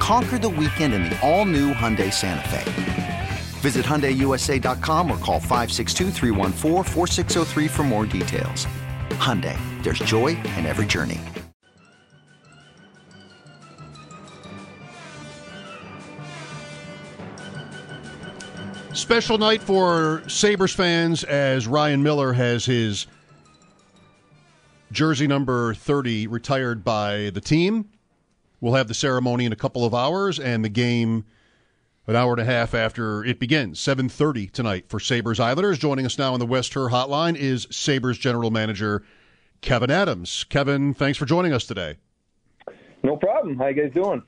Conquer the weekend in the all new Hyundai Santa Fe. Visit HyundaiUSA.com or call 562 for more details. Hyundai, there's joy in every journey. Special night for Sabres fans as Ryan Miller has his jersey number 30 retired by the team. We'll have the ceremony in a couple of hours and the game an hour and a half after it begins. 7:30 tonight for Sabres Islanders. Joining us now on the West Her Hotline is Sabres General Manager Kevyn Adams. Kevyn, thanks for joining us today. No problem. How you guys doing?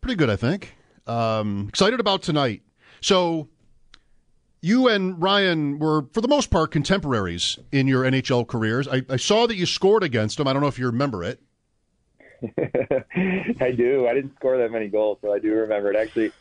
Pretty good, I think. Um, excited about tonight. So, you and Ryan were, for the most part, contemporaries in your NHL careers. I, I saw that you scored against him. I don't know if you remember it. I do. I didn't score that many goals, so I do remember it. Actually,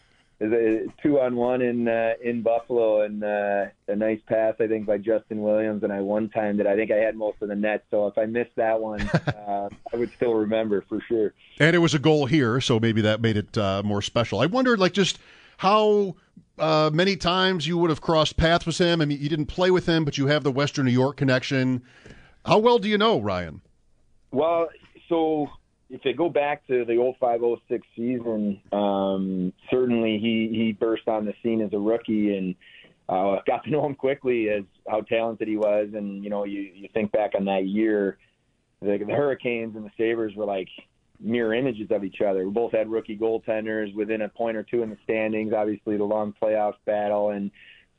a two on one in uh, in Buffalo and uh, a nice pass I think by Justin Williams and I one time that I think I had most of the net so if I missed that one uh, I would still remember for sure. And it was a goal here so maybe that made it uh, more special. I wondered like just how uh, many times you would have crossed paths with him. I mean you didn't play with him but you have the Western New York connection. How well do you know Ryan? Well, so if you go back to the 0506 season, um, certainly he, he burst on the scene as a rookie and uh, got to know him quickly as how talented he was. And, you know, you, you think back on that year, the, the Hurricanes and the Sabres were like mirror images of each other. We both had rookie goaltenders within a point or two in the standings, obviously the long playoff battle. And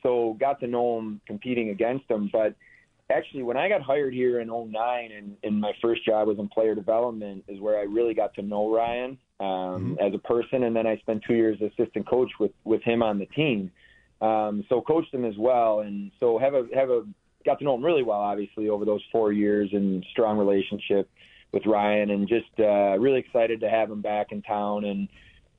so got to know him competing against him. But – actually when I got hired here in 09 and, and my first job was in player development is where I really got to know Ryan um, mm-hmm. as a person. And then I spent two years assistant coach with, with him on the team. Um, so coached him as well. And so have a, have a, got to know him really well, obviously over those four years and strong relationship with Ryan and just uh, really excited to have him back in town. And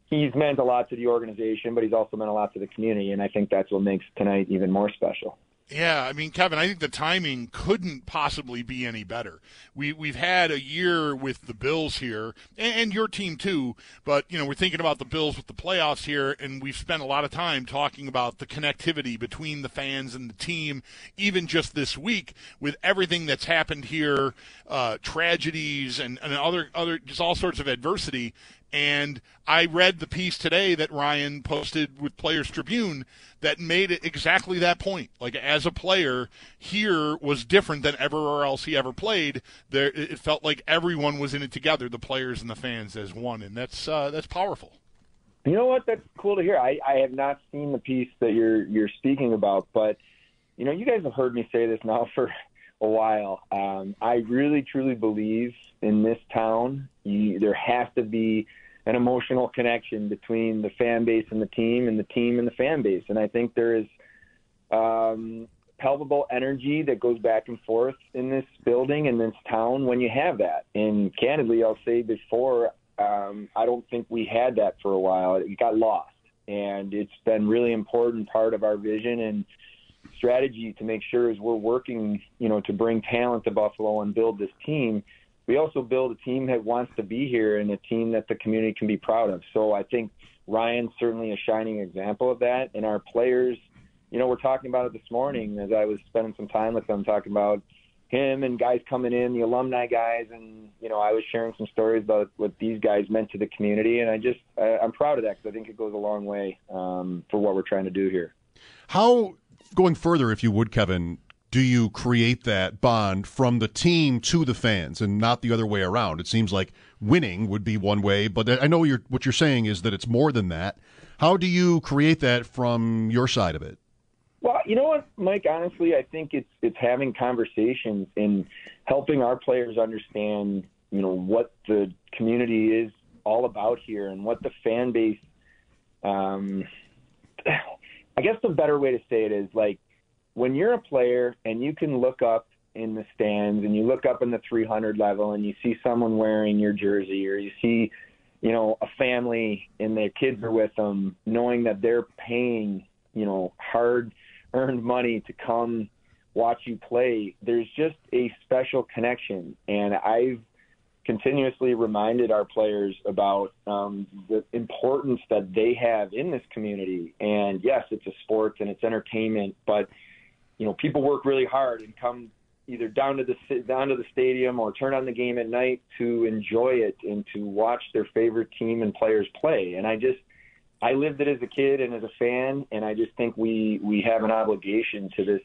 he's meant a lot to the organization, but he's also meant a lot to the community. And I think that's what makes tonight even more special. Yeah, I mean, Kevyn, I think the timing couldn't possibly be any better. We we've had a year with the Bills here, and, and, your team too. But you know, we're thinking about the Bills with the playoffs here, and we've spent a lot of time talking about the connectivity between the fans and the team. Even just this week, with everything that's happened here, uh, tragedies and, and other other just all sorts of adversity, and I read the piece today that Ryan posted with Players Tribune that made it exactly that point. Like as a player, here was different than everywhere else he ever played. There, it felt like everyone was in it together, the players and the fans as one, and that's uh, that's powerful. You know what? That's cool to hear. I, I have not seen the piece that you're you're speaking about, but you know, you guys have heard me say this now for a while. Um, I really truly believe in this town, you, there has to be an emotional connection between the fan base and the team, and the team and the fan base. And I think there is um, palpable energy that goes back and forth in this building in this town when you have that. And candidly, I'll say before, um, I don't think we had that for a while. It got lost, and it's been really important part of our vision and strategy to make sure as we're working, you know, to bring talent to Buffalo and build this team we also build a team that wants to be here and a team that the community can be proud of. So I think Ryan's certainly a shining example of that. And our players, you know, we're talking about it this morning as I was spending some time with them, talking about him and guys coming in, the alumni guys, and you know, I was sharing some stories about what these guys meant to the community, and I just I, I'm proud of that because I think it goes a long way um, for what we're trying to do here. How going further, if you would, Kevyn, do you create that bond from the team to the fans and not the other way around? It seems like winning would be one way, but I know you're, what you're saying is that it's more than that. How do you create that from your side of it? Well, you know what, Mike. Honestly, I think it's it's having conversations and helping our players understand, you know, what the community is all about here and what the fan base. Um, I guess the better way to say it is like when you're a player and you can look up in the stands and you look up in the 300 level and you see someone wearing your jersey or you see you know a family and their kids are with them knowing that they're paying you know hard earned money to come watch you play there's just a special connection and i've continuously reminded our players about um, the importance that they have in this community. And yes, it's a sport and it's entertainment, but you know, people work really hard and come either down to the down to the stadium or turn on the game at night to enjoy it and to watch their favorite team and players play. And I just I lived it as a kid and as a fan, and I just think we we have an obligation to this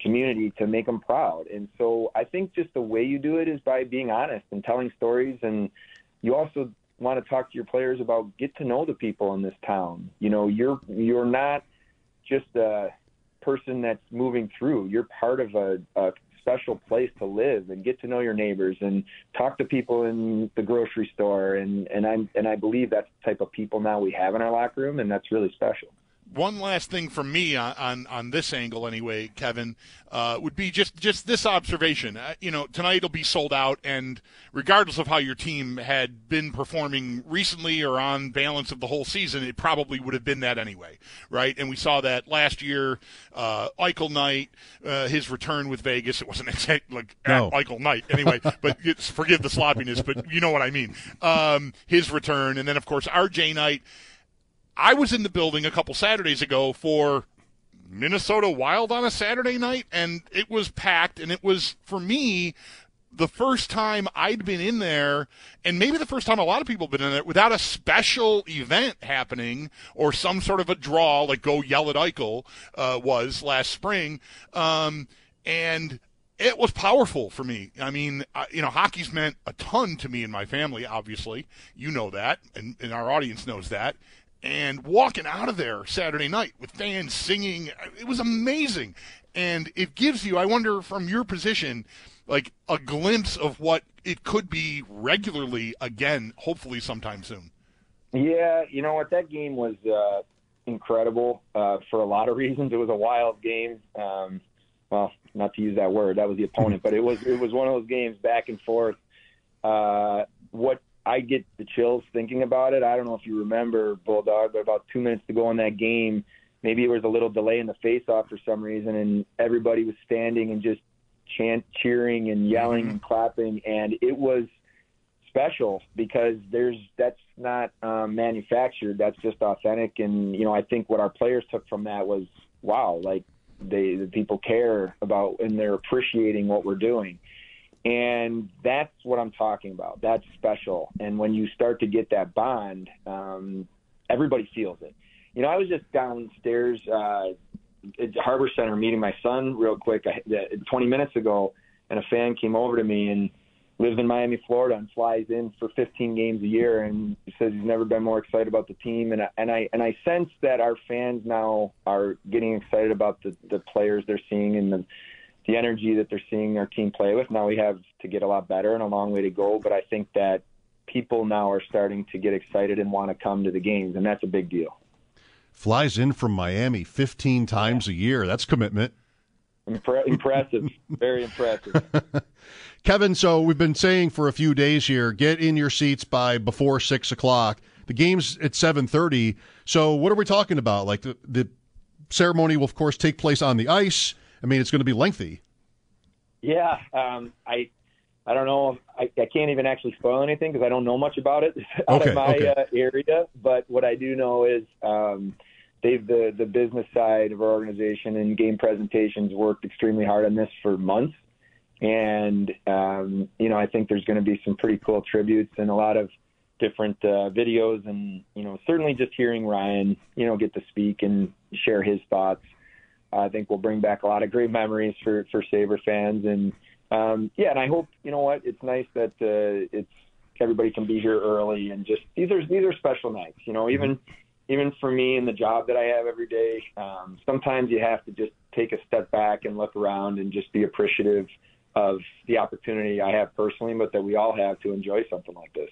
community to make them proud. And so I think just the way you do it is by being honest and telling stories. And you also want to talk to your players about get to know the people in this town. You know, you're you're not just a person that's moving through. You're part of a, a special place to live and get to know your neighbors and talk to people in the grocery store and and I'm and I believe that's the type of people now we have in our locker room and that's really special one last thing from me on, on, on this angle anyway, Kevyn, uh, would be just, just this observation. Uh, you know, tonight will be sold out, and regardless of how your team had been performing recently or on balance of the whole season, it probably would have been that anyway, right? And we saw that last year, uh, Eichel night, uh, his return with Vegas. It wasn't exactly like no. Eichel night anyway, but forgive the sloppiness, but you know what I mean. Um, his return, and then of course RJ night I was in the building a couple Saturdays ago for Minnesota Wild on a Saturday night, and it was packed, and it was for me the first time I'd been in there, and maybe the first time a lot of people have been in there without a special event happening or some sort of a draw like Go Yell at Eichel uh, was last spring. Um, and it was powerful for me. I mean, you know, hockey's meant a ton to me and my family, obviously. You know that, and, and our audience knows that and walking out of there Saturday night with fans singing. It was amazing. And it gives you, I wonder from your position, like a glimpse of what it could be regularly again, hopefully sometime soon. Yeah, you know what? That game was uh, incredible uh, for a lot of reasons. It was a wild game. Um, well, not to use that word, that was the opponent, but it was it was one of those games back and forth. Uh, what I get the chills thinking about it. I don't know if you remember Bulldog, but about two minutes to go in that game, maybe it was a little delay in the face-off for some reason, and everybody was standing and just chant, cheering and yelling mm-hmm. and clapping, and it was special because there's that's not um, manufactured. That's just authentic, and you know I think what our players took from that was wow, like they the people care about and they're appreciating what we're doing. And that's what I'm talking about. That's special. And when you start to get that bond, um, everybody feels it. You know, I was just downstairs uh, at Harbor Center meeting my son real quick I, uh, 20 minutes ago, and a fan came over to me and lives in Miami, Florida, and flies in for 15 games a year, and says he's never been more excited about the team. And I, and I and I sense that our fans now are getting excited about the the players they're seeing and the the energy that they're seeing our team play with. Now we have to get a lot better and a long way to go, but I think that people now are starting to get excited and want to come to the games, and that's a big deal. Flies in from Miami 15 times a year. That's commitment. Impre- impressive. Very impressive. Kevyn, so we've been saying for a few days here, get in your seats by before 6 o'clock. The game's at 7.30. So what are we talking about? Like the, the ceremony will, of course, take place on the ice – I mean, it's going to be lengthy. Yeah, um, I I don't know. I, I can't even actually spoil anything because I don't know much about it out okay, of my okay. uh, area. But what I do know is um, they've the the business side of our organization and game presentations worked extremely hard on this for months. And um, you know, I think there's going to be some pretty cool tributes and a lot of different uh, videos, and you know, certainly just hearing Ryan, you know, get to speak and share his thoughts I think will bring back a lot of great memories for for Sabre fans. And um, yeah, and I hope you know what it's nice that uh, it's everybody can be here early and just these are these are special nights. You know, even even for me and the job that I have every day, um, sometimes you have to just take a step back and look around and just be appreciative of the opportunity I have personally, but that we all have to enjoy something like this.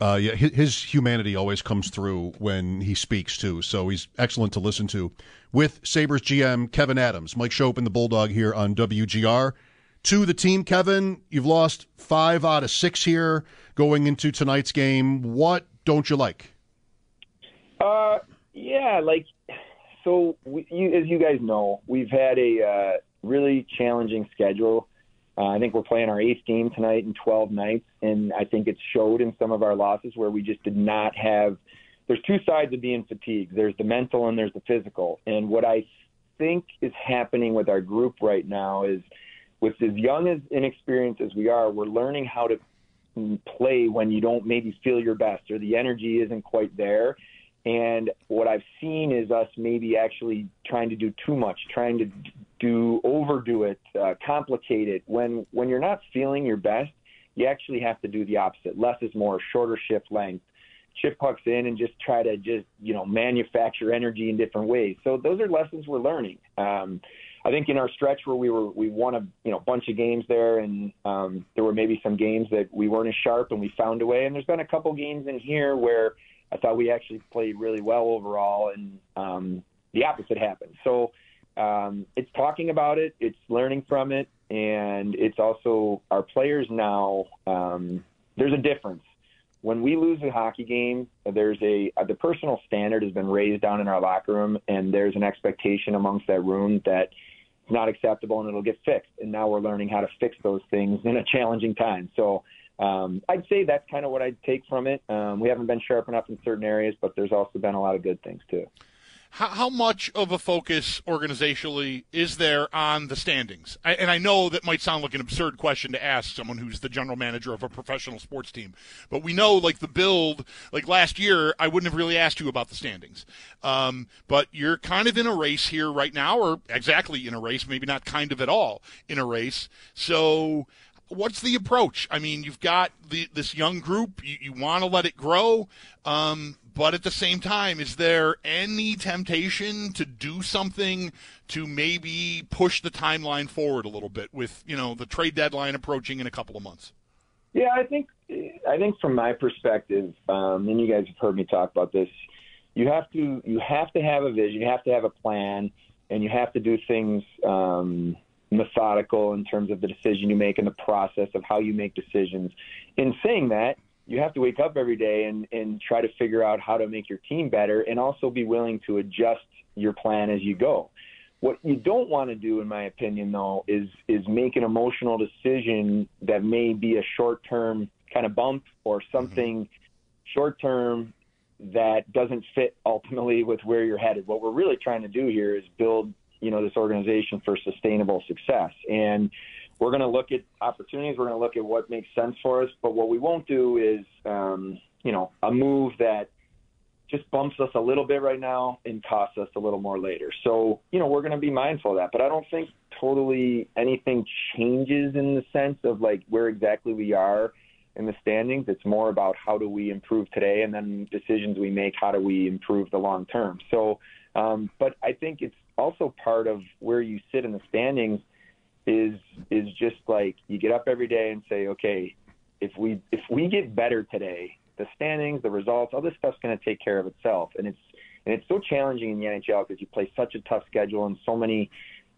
Uh, yeah, his, humanity always comes through when he speaks too. So he's excellent to listen to. With Sabres GM Kevyn Adams, Mike Schopp and the Bulldog here on WGR. To the team, Kevyn, you've lost five out of six here going into tonight's game. What don't you like? Uh, yeah, like so. We, you, as you guys know, we've had a uh, really challenging schedule. Uh, I think we're playing our eighth game tonight in 12 nights, and I think it showed in some of our losses where we just did not have. There's two sides of being fatigued. There's the mental and there's the physical. And what I think is happening with our group right now is, with as young as inexperienced as we are, we're learning how to play when you don't maybe feel your best or the energy isn't quite there. And what I've seen is us maybe actually trying to do too much, trying to do overdo it, uh, complicate it. When when you're not feeling your best, you actually have to do the opposite. Less is more. Shorter shift length. Chip pucks in and just try to just you know manufacture energy in different ways. So those are lessons we're learning. Um, I think in our stretch where we were we won a you know bunch of games there, and um, there were maybe some games that we weren't as sharp, and we found a way. And there's been a couple games in here where I thought we actually played really well overall, and um, the opposite happened. So um, it's talking about it, it's learning from it, and it's also our players now. Um, there's a difference when we lose a hockey game. There's a the personal standard has been raised down in our locker room, and there's an expectation amongst that room that it's not acceptable and it'll get fixed. And now we're learning how to fix those things in a challenging time. So um, I'd say that's kind of what I'd take from it. Um, we haven't been sharp enough in certain areas, but there's also been a lot of good things too. How, how much of a focus organizationally is there on the standings? I, and I know that might sound like an absurd question to ask someone who's the general manager of a professional sports team, but we know, like the build, like last year, I wouldn't have really asked you about the standings. Um, but you're kind of in a race here right now, or exactly in a race, maybe not kind of at all in a race. So what's the approach? I mean, you've got the, this young group. You, you want to let it grow, um, but at the same time, is there any temptation to do something to maybe push the timeline forward a little bit with you know the trade deadline approaching in a couple of months? Yeah, I think I think from my perspective, um, and you guys have heard me talk about this. You have to you have to have a vision. You have to have a plan, and you have to do things. Um, methodical in terms of the decision you make and the process of how you make decisions. In saying that, you have to wake up every day and, and try to figure out how to make your team better and also be willing to adjust your plan as you go. What you don't want to do, in my opinion, though, is is make an emotional decision that may be a short term kind of bump or something mm-hmm. short term that doesn't fit ultimately with where you're headed. What we're really trying to do here is build you know this organization for sustainable success. And we're going to look at opportunities. We're going to look at what makes sense for us. But what we won't do is, um, you know, a move that just bumps us a little bit right now and costs us a little more later. So, you know, we're going to be mindful of that. But I don't think totally anything changes in the sense of like where exactly we are in the standings. It's more about how do we improve today and then decisions we make, how do we improve the long term. So, um, but I think it's also part of where you sit in the standings is is just like you get up every day and say, okay, if we if we get better today, the standings, the results, all this stuff's going to take care of itself. And it's and it's so challenging in the NHL because you play such a tough schedule and so many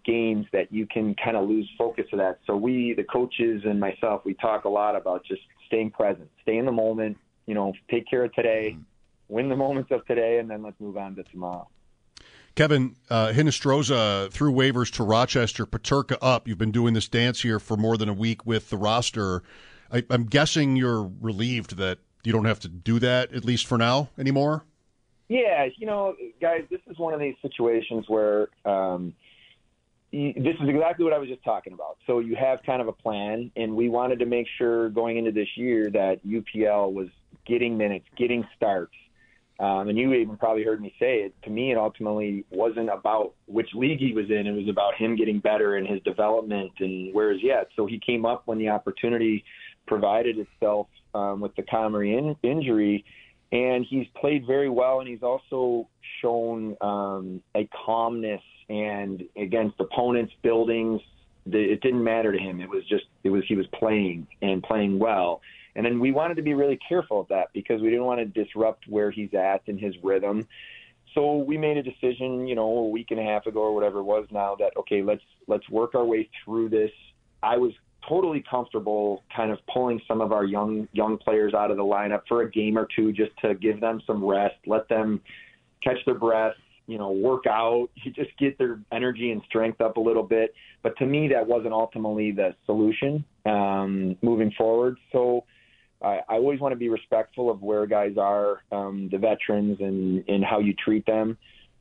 games that you can kind of lose focus of that. So we, the coaches and myself, we talk a lot about just staying present, stay in the moment, you know, take care of today, mm-hmm. win the moments of today, and then let's move on to tomorrow. Kevyn uh, Hinostroza threw waivers to Rochester, Peterka up. You've been doing this dance here for more than a week with the roster. I, am guessing you're relieved that you don't have to do that, at least for now, anymore? Yeah, you know, guys, this is one of these situations where um, this is exactly what I was just talking about. So you have kind of a plan, and we wanted to make sure going into this year that UPL was getting minutes, getting starts, um, and you even probably heard me say it. To me, it ultimately wasn't about which league he was in. It was about him getting better and his development and where is he at. So he came up when the opportunity provided itself um, with the Comrie in- injury, and he's played very well. And he's also shown um, a calmness and against opponents, buildings. The, it didn't matter to him. It was just it was he was playing and playing well And then we wanted to be really careful of that because we didn't want to disrupt where he's at in his rhythm. So we made a decision, you know, a week and a half ago or whatever it was now that okay, let's let's work our way through this. I was totally comfortable kind of pulling some of our young young players out of the lineup for a game or two just to give them some rest, let them catch their breath, you know, work out, you just get their energy and strength up a little bit. But to me, that wasn't ultimately the solution um, moving forward. So always want to be respectful of where guys are, um, the veterans, and and how you treat them.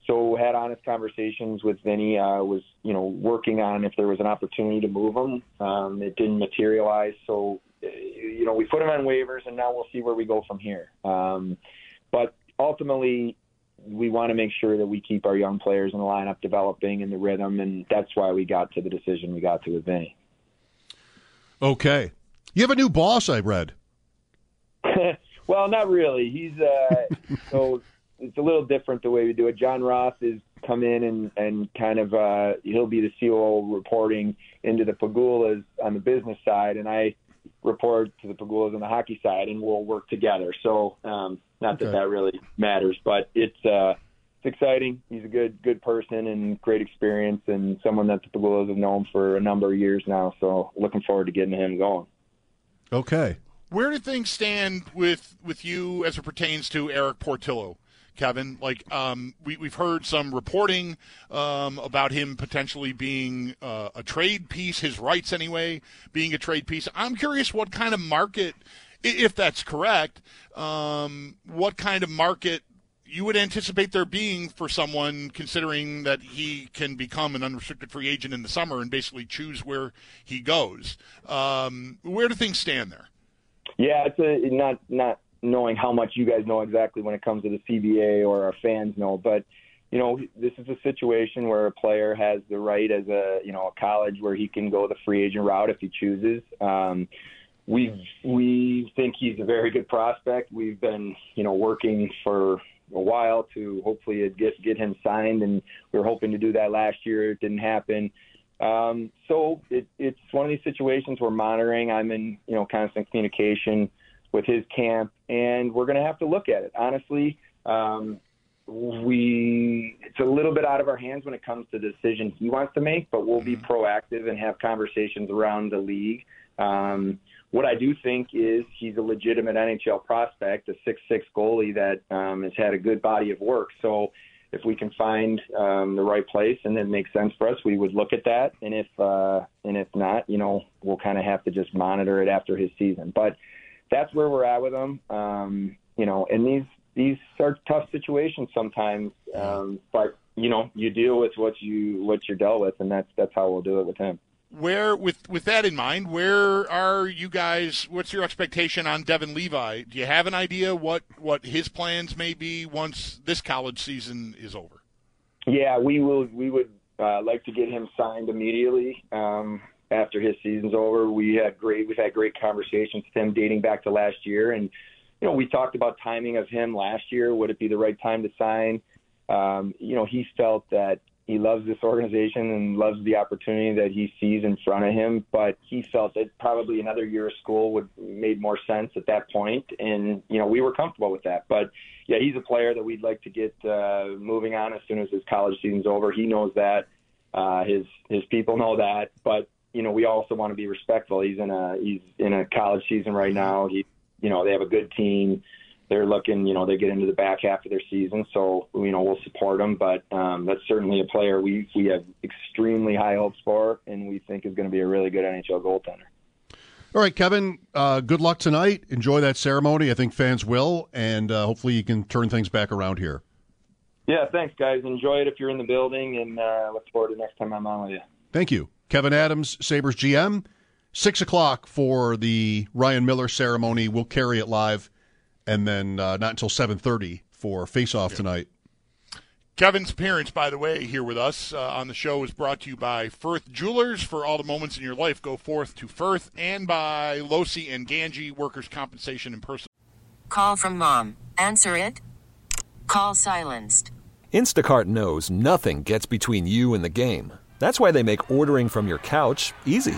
So had honest conversations with Vinny. Uh, was you know working on if there was an opportunity to move him. Um, it didn't materialize. So you know we put him on waivers, and now we'll see where we go from here. Um, but ultimately, we want to make sure that we keep our young players in the lineup developing in the rhythm, and that's why we got to the decision we got to with Vinny. Okay, you have a new boss, I read. Well, not really. He's uh, so it's a little different the way we do it. John Roth is come in and and kind of uh, he'll be the COO reporting into the Pegulas on the business side, and I report to the Pegulas on the hockey side, and we'll work together. So um, not okay. that that really matters, but it's uh, it's exciting. He's a good good person and great experience, and someone that the Pegulas have known for a number of years now. So looking forward to getting him going. Okay. Where do things stand with with you as it pertains to Erik Portillo? Kevyn. Like um, we, we've heard some reporting um, about him potentially being uh, a trade piece, his rights anyway, being a trade piece. I'm curious what kind of market, if that's correct, um, what kind of market you would anticipate there being for someone considering that he can become an unrestricted free agent in the summer and basically choose where he goes. Um, where do things stand there? Yeah, it's a, not not knowing how much you guys know exactly when it comes to the CBA or our fans know, but you know, this is a situation where a player has the right as a you know a college where he can go the free agent route if he chooses. Um, we we think he's a very good prospect. We've been you know working for a while to hopefully get get him signed, and we were hoping to do that last year. It didn't happen. Um, so it, it's one of these situations we're monitoring. I'm in you know constant communication with his camp, and we're going to have to look at it. Honestly, um, we it's a little bit out of our hands when it comes to the decision he wants to make, but we'll be mm-hmm. proactive and have conversations around the league. Um, what I do think is he's a legitimate NHL prospect, a six-six goalie that um, has had a good body of work. So if we can find um, the right place and it makes sense for us, we would look at that. And if uh, and if not, you know, we'll kind of have to just monitor it after his season. But that's where we're at with him. Um, you know, and these these are tough situations sometimes, um, but you know, you deal with what you what you're dealt with, and that's that's how we'll do it with him. Where, with with that in mind, where are you guys? What's your expectation on Devon Levi? Do you have an idea what what his plans may be once this college season is over? Yeah, we will. We would uh, like to get him signed immediately. Um, after his season's over. We had great we've had great conversations with him dating back to last year and you know, we talked about timing of him last year. Would it be the right time to sign? Um, you know, he felt that he loves this organization and loves the opportunity that he sees in front of him, but he felt that probably another year of school would made more sense at that point, and you know we were comfortable with that. But yeah, he's a player that we'd like to get uh, moving on as soon as his college season's over. He knows that, uh, his his people know that, but you know, we also want to be respectful. He's in a he's in a college season right now. He, you know, they have a good team. They're looking, you know, they get into the back half of their season, so you know we'll support them. But um, that's certainly a player we we have extremely high hopes for, and we think is going to be a really good NHL goaltender. All right, Kevyn. Uh, good luck tonight. Enjoy that ceremony. I think fans will, and uh, hopefully you can turn things back around here. Yeah, thanks, guys. Enjoy it if you're in the building, and uh, look forward to next time I'm on with you. Thank you. Kevyn Adams, Sabres GM. Six o'clock for the Ryan Miller ceremony. We'll carry it live, and then uh, not until seven thirty for face-off yeah. tonight. Kevyn's appearance, by the way, here with us uh, on the show is brought to you by Firth Jewelers. For all the moments in your life, go forth to Firth, and by Losi and Gangi Workers' Compensation and Personal. Call from mom. Answer it. Call silenced. Instacart knows nothing gets between you and the game. That's why they make ordering from your couch easy.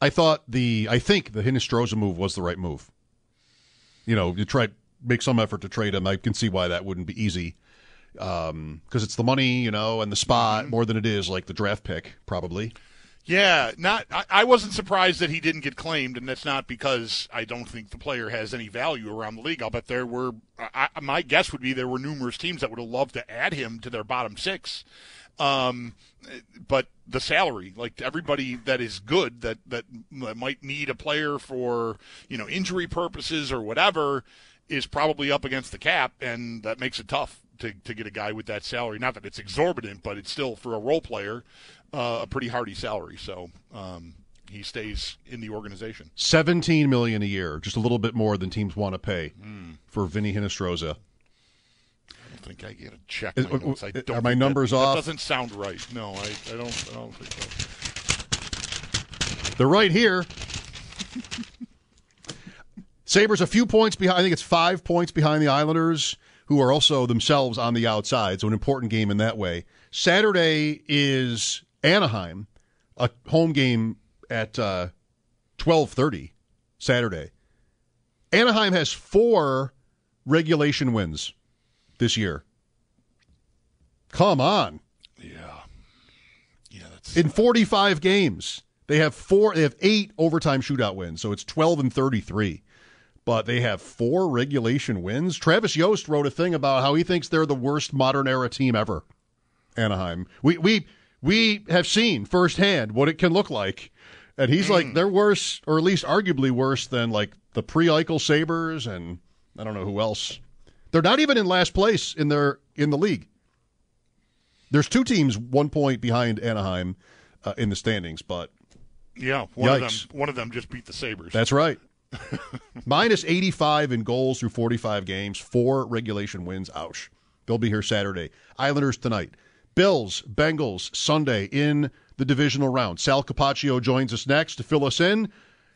I thought the I think the Hinostroza move was the right move. You know, you try make some effort to trade him. I can see why that wouldn't be easy because um, it's the money, you know, and the spot Mm-hmm. more than it is like the draft pick, probably. Yeah, not. I, I wasn't surprised that he didn't get claimed, and that's not because I don't think the player has any value around the league. I'll bet there were. I, my guess would be there were numerous teams that would have loved to add him to their bottom six. Um, but the salary, like everybody that is good, that that might need a player for you know injury purposes or whatever, is probably up against the cap, and that makes it tough to to get a guy with that salary. Not that it's exorbitant, but it's still for a role player uh, a pretty hardy salary. So um, he stays in the organization. Seventeen million a year, just a little bit more than teams want to pay Hmm. for Vinny Hinostroza. I don't think I get a check. Is- My notes. I are don't my numbers that, off? That doesn't sound right. No, I, I don't. I don't think so. They're right here. Sabres a few points behind. I think it's five points behind the Islanders, who are also themselves on the outside. So an important game in that way. Saturday is Anaheim, a home game at uh, twelve thirty. Saturday. Anaheim has four regulation wins this year. Come on. Yeah. Yeah, that's. In 45 games, they have four. They have eight overtime shootout wins, so it's 12 and 33. But they have four regulation wins. Travis Yost wrote a thing about how he thinks they're the worst modern era team ever. Anaheim. We we we have seen firsthand what it can look like, and he's like mm. they're worse, or at least arguably worse than like the pre-Eichel Sabres and I don't know who else. They're not even in last place in their in the league. There's two teams one point behind Anaheim uh, in the standings, but yeah, one of them. One of them just beat the Sabres. that's right. Minus 85 in goals through 45 games, four regulation wins. Ouch. They'll be here Saturday. Islanders tonight. Bills, Bengals, Sunday in the divisional round. Sal Capaccio joins us next to fill us in.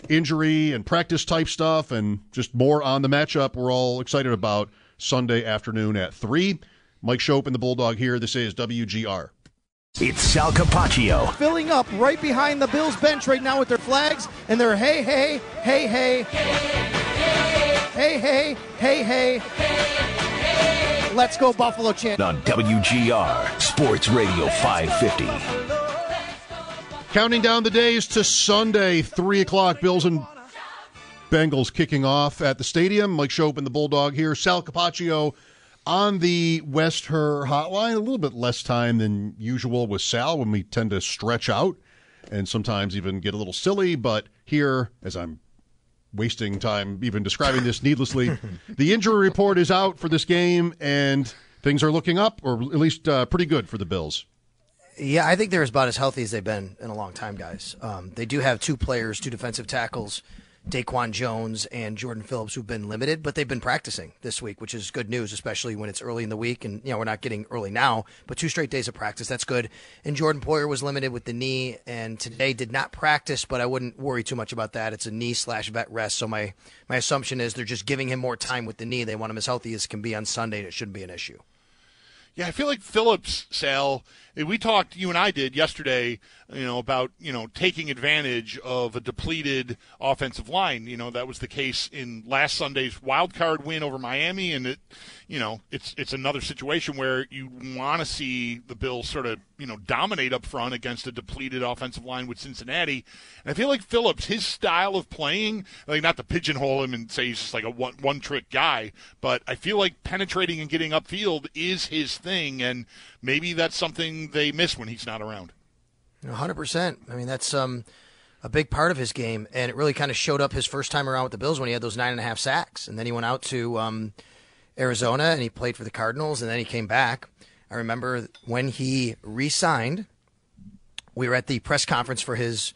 Injury and practice type stuff, and just more on the matchup we're all excited about Sunday afternoon at 3. Mike Schopp and the Bulldog here. This is WGR. It's Sal Capaccio. Filling up right behind the Bills bench right now with their flags and their hey, hey, hey, hey. Hey, hey, hey, hey. Let's go, Buffalo Chant. On WGR, Sports Radio 550. Counting down the days to Sunday, 3 o'clock. Bills and Bengals kicking off at the stadium. Mike Schopp and the Bulldog here. Sal Capaccio on the West Her hotline. A little bit less time than usual with Sal when we tend to stretch out and sometimes even get a little silly. But here, as I'm wasting time even describing this needlessly. the injury report is out for this game, and things are looking up, or at least uh, pretty good for the Bills. Yeah, I think they're about as healthy as they've been in a long time, guys. Um, they do have two players, two defensive tackles Daquan Jones and Jordan Phillips, who've been limited, but they've been practicing this week, which is good news, especially when it's early in the week. And, you know, we're not getting early now, but two straight days of practice. That's good. And Jordan Poyer was limited with the knee and today did not practice, but I wouldn't worry too much about that. It's a knee slash vet rest. So my, my assumption is they're just giving him more time with the knee. They want him as healthy as can be on Sunday, and it shouldn't be an issue. Yeah, I feel like Phillips, Sal, we talked, you and I did yesterday, you know, about, you know, taking advantage of a depleted offensive line. You know, that was the case in last Sunday's wild card win over Miami. And it, you know, it's, it's another situation where you want to see the Bills sort of, you know, dominate up front against a depleted offensive line with Cincinnati. And I feel like Phillips, his style of playing, like not to pigeonhole him and say he's just like a one, one trick guy, but I feel like penetrating and getting upfield is his thing. And, maybe that's something they miss when he's not around. 100%. I mean, that's um, a big part of his game, and it really kind of showed up his first time around with the Bills when he had those nine and a half sacks. And then he went out to um, Arizona and he played for the Cardinals, and then he came back. I remember when he re signed, we were at the press conference for his,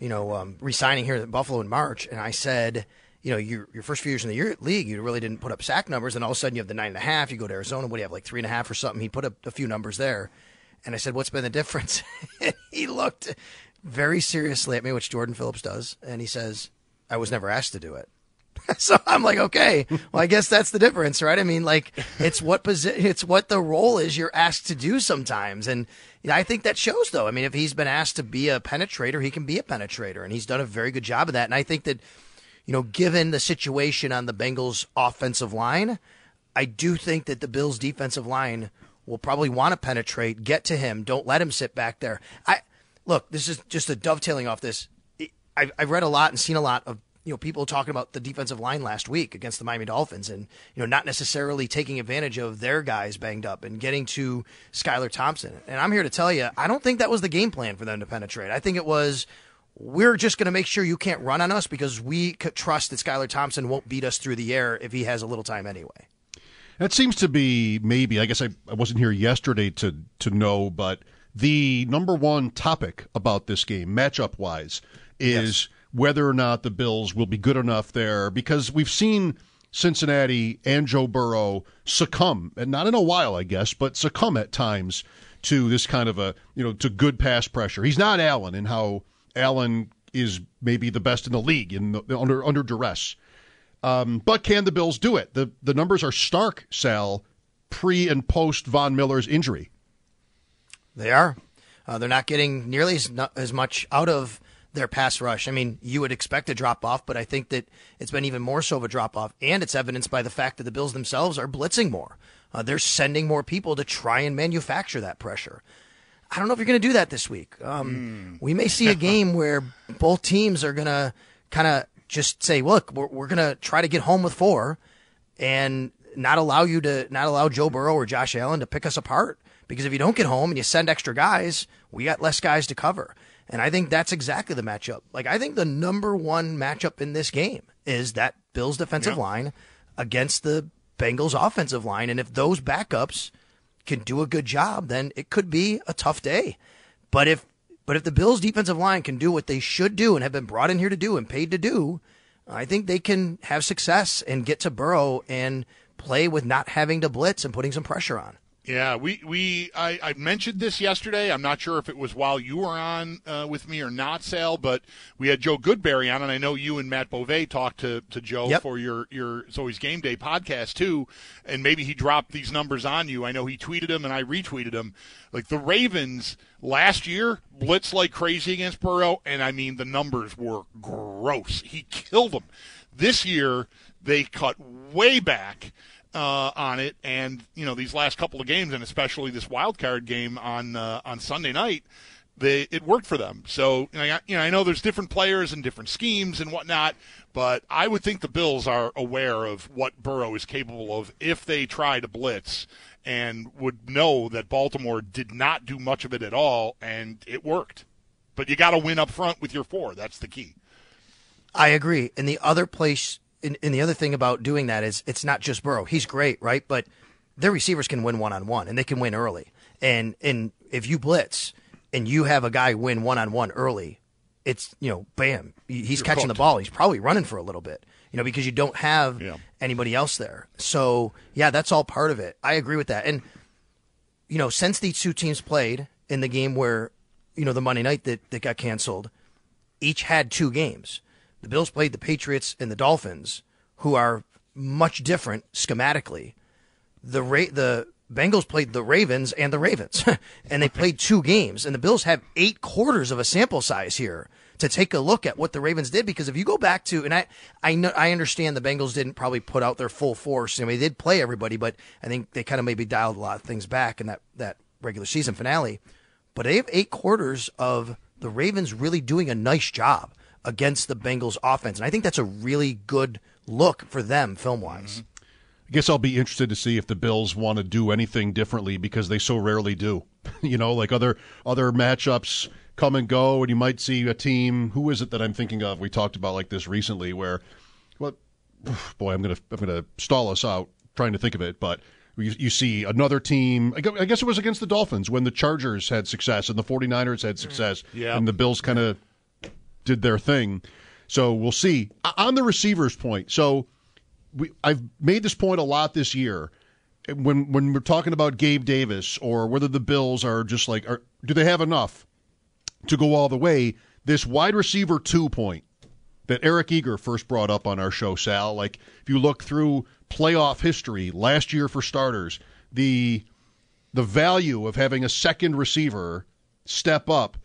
you know, um, re signing here at Buffalo in March, and I said, you know, your, your first few years in the league, you really didn't put up sack numbers. And all of a sudden you have the nine and a half. You go to Arizona, what do you have, like three and a half or something? He put up a few numbers there. And I said, what's been the difference? he looked very seriously at me, which Jordan Phillips does. And he says, I was never asked to do it. so I'm like, okay, well, I guess that's the difference, right? I mean, like, it's what posi- it's what the role is you're asked to do sometimes, and you know, I think that shows, though. I mean, if he's been asked to be a penetrator, he can be a penetrator, and he's done a very good job of that. And I think that you know, given the situation on the Bengals offensive line, I do think that the Bills defensive line will probably want to penetrate, get to him, don't let him sit back there. I look, this is just a dovetailing off this. I've, I've read a lot and seen a lot of you know people talking about the defensive line last week against the Miami Dolphins, and you know not necessarily taking advantage of their guys banged up and getting to Skylar Thompson. And I'm here to tell you, I don't think that was the game plan for them to penetrate. I think it was we're just going to make sure you can't run on us because we trust that Skylar Thompson won't beat us through the air if he has a little time anyway. That seems to be maybe. I guess I, I wasn't here yesterday to to know, but the number one topic about this game, matchup wise, is yes. whether or not the Bills will be good enough there because we've seen Cincinnati and Joe Burrow succumb, and not in a while, I guess, but succumb at times to this kind of a you know to good pass pressure. He's not Allen in how Allen is maybe the best in the league in the, under under duress. Um, but can the Bills do it? The the numbers are stark, Sal, pre and post Von Miller's injury. They are. Uh, they're not getting nearly as, as much out of their pass rush. I mean, you would expect a drop off, but I think that it's been even more so of a drop off, and it's evidenced by the fact that the Bills themselves are blitzing more. Uh, they're sending more people to try and manufacture that pressure. I don't know if you're going to do that this week. Um, mm. We may see a game where both teams are going to kind of just say, "Look, we're, we're going to try to get home with four, and not allow you to not allow Joe Burrow or Josh Allen to pick us apart." Because if you don't get home and you send extra guys, we got less guys to cover. And I think that's exactly the matchup. Like I think the number one matchup in this game is that Bills defensive yeah. line against the Bengals offensive line. And if those backups can do a good job, then it could be a tough day. But if but if the Bills defensive line can do what they should do and have been brought in here to do and paid to do, I think they can have success and get to Burrow and play with not having to blitz and putting some pressure on. Yeah, we we I, I, mentioned this yesterday. I'm not sure if it was while you were on uh, with me or not, Sal, but we had Joe Goodberry on, and I know you and Matt Bove talked to, to Joe yep. for your your It's Always Game Day podcast too, and maybe he dropped these numbers on you. I know he tweeted them and I retweeted them. Like the Ravens last year blitz like crazy against Burrow, and I mean the numbers were gross. He killed them. This year they cut way back uh, on it, and you know these last couple of games, and especially this wild card game on uh, on Sunday night, they it worked for them. So you know, I, you know, I know there's different players and different schemes and whatnot, but I would think the Bills are aware of what Burrow is capable of if they try to blitz, and would know that Baltimore did not do much of it at all, and it worked. But you got to win up front with your four. That's the key. I agree. And the other place, and, and the other thing about doing that is it's not just Burrow. He's great, right? But their receivers can win one on one, and they can win early. And and if you blitz and you have a guy win one on one early, it's you know, bam, he's You're catching the ball. He's probably running for a little bit, you know, because you don't have Yeah. anybody else there. So yeah, that's all part of it. I agree with that. And you know, since these two teams played in the game where, you know, the Monday night that, that got canceled, each had two games. The Bills played the Patriots and the Dolphins, who are much different schematically. The Ra- the Bengals played the Ravens and the Ravens, and they played two games. And the Bills have eight quarters of a sample size here to take a look at what the Ravens did. Because if you go back to, and I, I know, I understand the Bengals didn't probably put out their full force. I mean, they did play everybody, but I think they kind of maybe dialed a lot of things back in that that regular season finale. But they have eight quarters of the Ravens really doing a nice job against the Bengals offense, and I think that's a really good look for them film wise. Mm-hmm. I guess I'll be interested to see if the Bills want to do anything differently because they so rarely do. you know, like other other matchups come and go, and you might see a team. Who is it that I'm thinking of? We talked about like this recently, where, well, boy, I'm gonna I'm gonna stall us out trying to think of it, but. You, you see another team. I I guess it was against the Dolphins when the Chargers had success and the 49ers had success, mm. Yeah. and the Bills kind of did their thing. So we'll see. On the receivers point, so we, I've made this point a lot this year. When when we're talking about Gabe Davis or whether the Bills are just like, are, do they have enough to go all the way? This wide receiver two point that Eric Eager first brought up on our show, Sal. Like if you look through playoff history, last year for starters, the the value of having a second receiver step up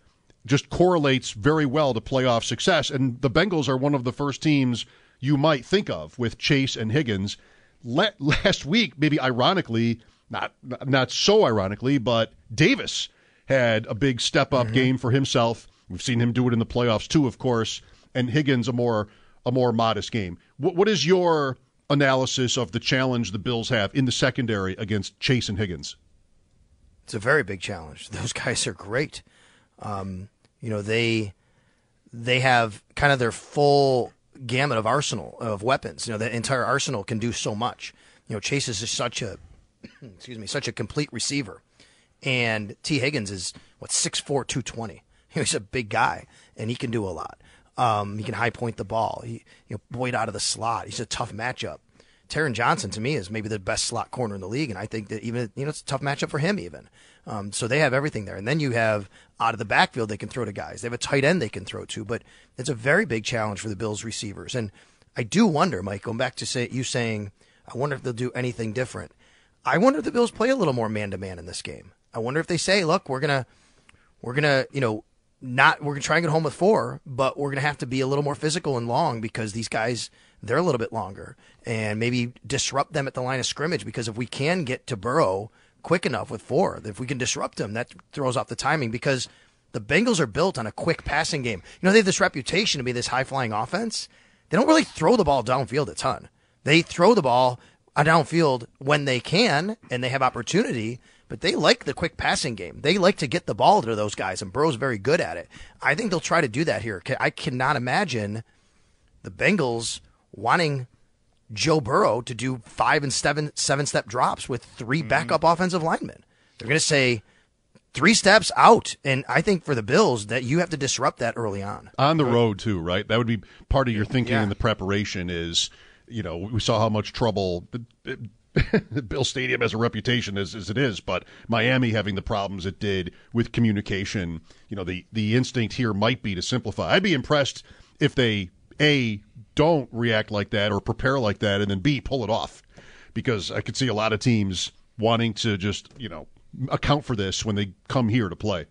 just correlates very well to playoff success. And the Bengals are one of the first teams you might think of with Chase and Higgins. Last week, maybe ironically, not not so ironically, but Davis had a big step up game for himself. We've seen him do it in the playoffs too, of course. And Higgins a more a more modest game. What, what is your analysis of the challenge the Bills have in the secondary against Chase and Higgins? It's a very big challenge. Those guys are great. Um, you know, they they have kind of their full gamut of arsenal of weapons. You know, the entire arsenal can do so much. You know, Chase is just such a excuse me, such a complete receiver. And Tee Higgins is what 6'4", 220. He's a big guy, and he can do a lot. Um, he can high point the ball. He, you know, Boyd out of the slot. He's a tough matchup. Taron Johnson to me is maybe the best slot corner in the league, and I think that even you know it's a tough matchup for him even. Um, so they have everything there, and then you have out of the backfield they can throw to guys. They have a tight end they can throw to, but it's a very big challenge for the Bills receivers. And I do wonder, Mike, going back to say you saying, I wonder if they'll do anything different. I wonder if the Bills play a little more man to man in this game. I wonder if they say, look, we're gonna we're gonna you know not we're gonna try and get home with four, but we're gonna have to be a little more physical and long because these guys they're a little bit longer and maybe disrupt them at the line of scrimmage because if we can get to Burrow quick enough with four, if we can disrupt them, that throws off the timing because the Bengals are built on a quick passing game. You know, they have this reputation to be this high flying offense. They don't really throw the ball downfield a ton. They throw the ball downfield when they can and they have opportunity, but they like the quick passing game. They like to get the ball to those guys, and Burrow's very good at it. I think they'll try to do that here. I cannot imagine the Bengals wanting Joe Burrow to do five and seven seven step drops with 3 mm-hmm. backup offensive linemen. They're going to say three steps out, and I think for the Bills that you have to disrupt that early on. on the road too, right? That would be part of your thinking Yeah. in the preparation. Is you know we saw how much trouble Bill Stadium has a reputation as, as it is, but Miami having the problems it did with communication. You know the the instinct here might be to simplify. I'd be impressed if they a don't react like that or prepare like that, and then b pull it off, because I could see a lot of teams wanting to just you know account for this when they come here to play.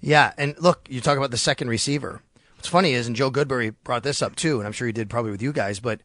Yeah, and look, you talk about the second receiver. What's funny is, and Joe Goodberry brought this up too, and I'm sure he did probably with you guys, but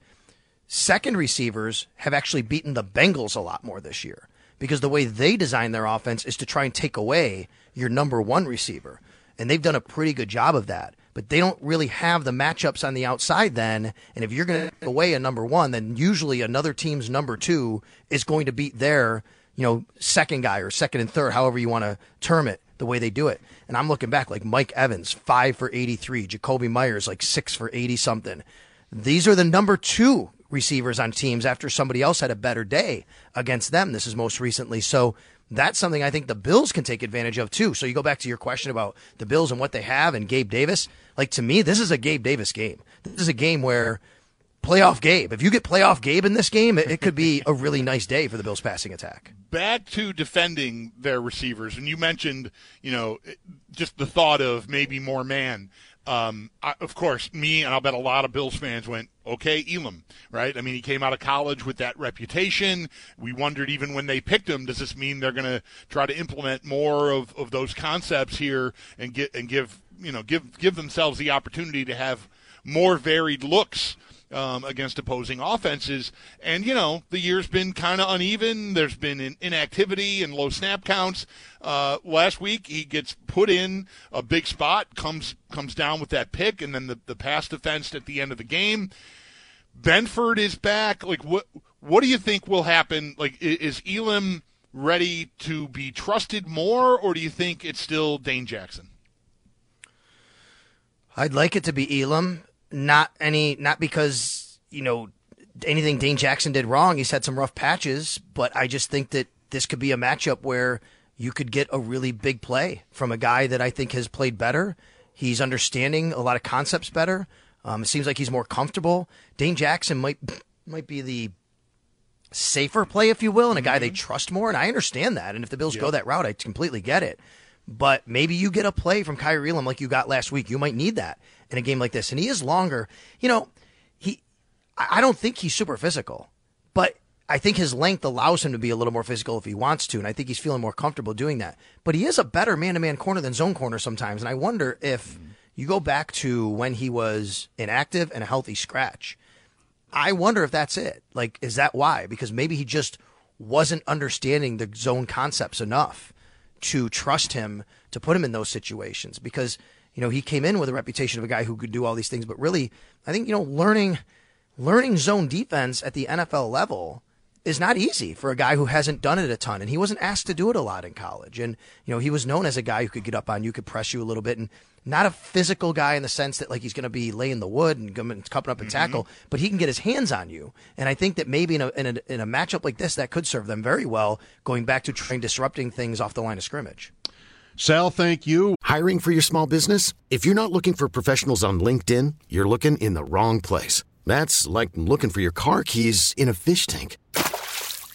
second receivers have actually beaten the Bengals a lot more this year because the way they design their offense is to try and take away your number one receiver. And they've done a pretty good job of that. But they don't really have the matchups on the outside then. And if you're going to away a number one, then usually another team's number two is going to beat their, you know, second guy or second and third, however you want to term it, the way they do it. And I'm looking back like Mike Evans, five for 83, Jakobi Meyers, like six for 80 something. These are the number two receivers on teams after somebody else had a better day against them. This is most recently. So that's something I think the Bills can take advantage of too. So you go back to your question about the Bills and what they have and Gabe Davis. Like to me, this is a Gabe Davis game. This is a game where playoff Gabe. If you get playoff Gabe in this game, it, it could be a really nice day for the Bills passing attack. Back to defending their receivers, and you mentioned, you know, just the thought of maybe more man. Um, I, of course, me and I'll bet a lot of Bills fans went, okay, Elam, right? I mean, he came out of college with that reputation. We wondered even when they picked him, does this mean they're going to try to implement more of, of those concepts here and get and give you know give give themselves the opportunity to have more varied looks um, against opposing offenses. And, you know, the year's been kind of uneven. There's been in- inactivity and low snap counts. Uh, last week, he gets put in a big spot, comes comes down with that pick, and then the, the pass defense at the end of the game. Benford is back. Like, what what do you think will happen? Like, is Elam ready to be trusted more, or do you think it's still Dane Jackson? I'd like it to be Elam not any, not because you know anything Dane Jackson did wrong. He's had some rough patches, but I just think that this could be a matchup where you could get a really big play from a guy that I think has played better. He's understanding a lot of concepts better. Um, it seems like he's more comfortable. Dane Jackson might might be the safer play, if you will, and a guy mm-hmm. they trust more. And I understand that. And if the Bills go that route, I completely get it. But maybe you get a play from Kaiir Elam like you got last week. You might need that in a game like this. And he is longer. You know, he I don't think he's super physical, but I think his length allows him to be a little more physical if he wants to, and I think he's feeling more comfortable doing that. But he is a better man-to-man corner than zone corner sometimes, and I wonder if you go back to when he was inactive and a healthy scratch. I wonder if that's it. Like, is that why? Because maybe he just wasn't understanding the zone concepts enough to trust him to put him in those situations because you know he came in with a reputation of a guy who could do all these things. But really I think you know learning learning zone defense at the NFL level is not easy for a guy who hasn't done it a ton. And he wasn't asked to do it a lot in college. And you know he was known as a guy who could get up on you could press you a little bit. And not a physical guy in the sense that like he's going to be laying the wood and coming up and mm-hmm. tackle, but he can get his hands on you. And I think that maybe in a, in a in a matchup like this, that could serve them very well. Going back to trying disrupting things off the line of scrimmage. Sal, thank you. Hiring for your small business? If you're not looking for professionals on LinkedIn, you're looking in the wrong place. That's like looking for your car keys in a fish tank.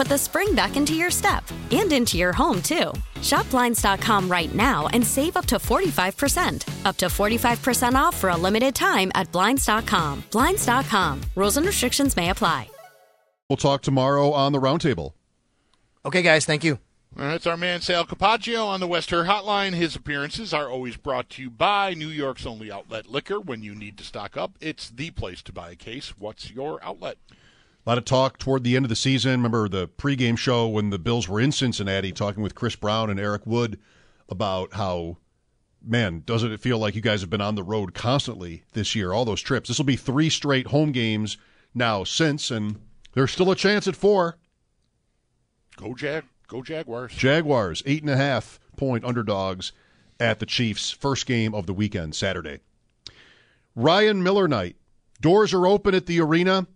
put the spring back into your step and into your home, too. Shop Blinds.com right now and save up to 45%. Up to 45% off for a limited time at Blinds.com. Blinds.com. Rules and restrictions may apply. We'll talk tomorrow on the roundtable. Okay, guys. Thank you. That's our man Sal Capaccio on the West Herr Hotline. His appearances are always brought to you by New York's only outlet liquor. When you need to stock up, it's the place to buy a case. What's your outlet? A lot of talk toward the end of the season. Remember the pregame show when the Bills were in Cincinnati, talking with Chris Brown and Eric Wood about how, man, doesn't it feel like you guys have been on the road constantly this year? All those trips. This will be three straight home games now since, and there's still a chance at four. Go Jag, go Jaguars. Jaguars eight and a half point underdogs at the Chiefs. First game of the weekend, Saturday. Ryan Miller night. Doors are open at the arena.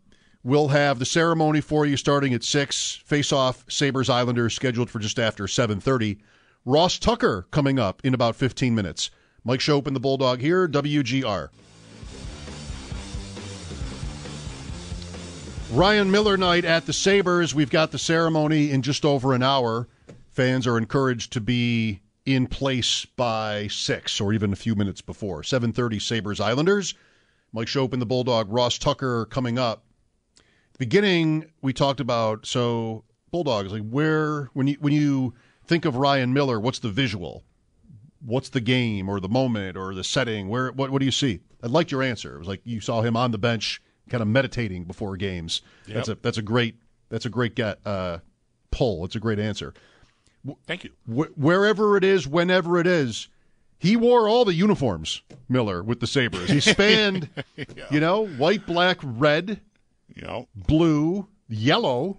We'll have the ceremony for you starting at six. Face off Sabres Islanders scheduled for just after seven thirty. Ross Tucker coming up in about fifteen minutes. Mike Schopp and the Bulldog here, WGR. Ryan Miller night at the Sabres. We've got the ceremony in just over an hour. Fans are encouraged to be in place by six or even a few minutes before. 7:30 Sabres Islanders. Mike Schopp and the Bulldog. Ross Tucker coming up. The beginning we talked about so Bulldogs like where when you when you think of Ryan Miller, what's the visual? What's the game or the moment or the setting? Where what what do you see? I liked your answer. It was like you saw him on the bench kind of meditating before games. Yep. That's a that's a great that's a great get uh, pull. It's a great answer. Thank you. Wh- wherever it is, whenever it is, he wore all the uniforms. Miller with the Sabres. He spanned, Yeah. you know, white, black, red, You know, blue, yellow,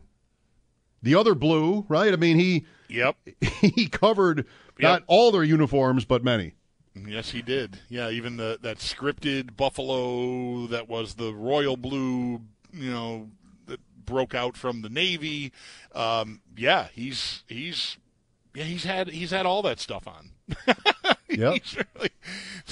the other blue. Right? I mean, he Yep. he covered not all their uniforms, but many. Yes, he did. Yeah, even the that scripted Buffalo that was the royal blue, you know, that broke out from the Navy. Um, yeah, he's he's yeah he's had he's had all that stuff on. Yep. He's really,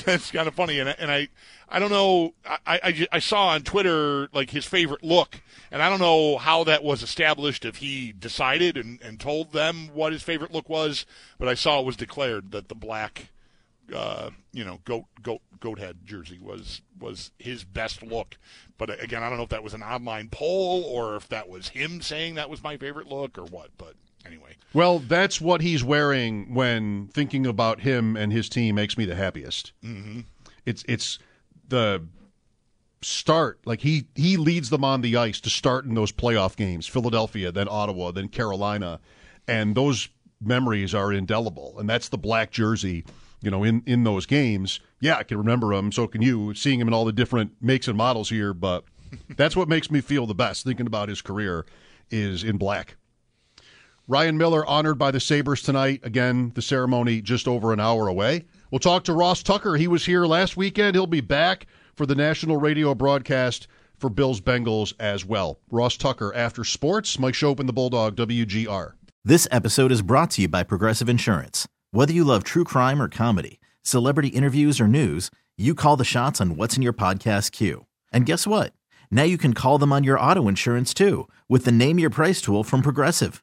that's kind of funny, and and I I don't know I, I I saw on Twitter like his favorite look, and I don't know how that was established if he decided and, and told them what his favorite look was, but I saw it was declared that the black uh, you know, goat goat goat head jersey was was his best look. But uh, again, I don't know if that was an online poll or if that was him saying that was my favorite look or what. But anyway, Well, that's what he's wearing when thinking about him and his team makes me the happiest. mm-hmm. It's it's the start like he he leads them on the ice to start in those playoff games philadelphia then ottawa then carolina. And those memories are indelible. And that's the black jersey you know in in those games. Yeah i can remember him so can you seeing him in all the different makes and models here but that's what makes me feel the best thinking about his career is in black Ryan Miller honored by the Sabres tonight. Again, the ceremony just over an hour away. We'll talk to Ross Tucker. He was here last weekend. He'll be back for the national radio broadcast for Bills Bengals as well. Ross Tucker after sports. Mike Schopp and the Bulldog, WGR. This episode is brought to you by Progressive Insurance. Whether you love true crime or comedy, celebrity interviews or news, you call the shots on what's in your podcast queue. And guess what? Now you can call them on your auto insurance too with the Name Your Price tool from Progressive.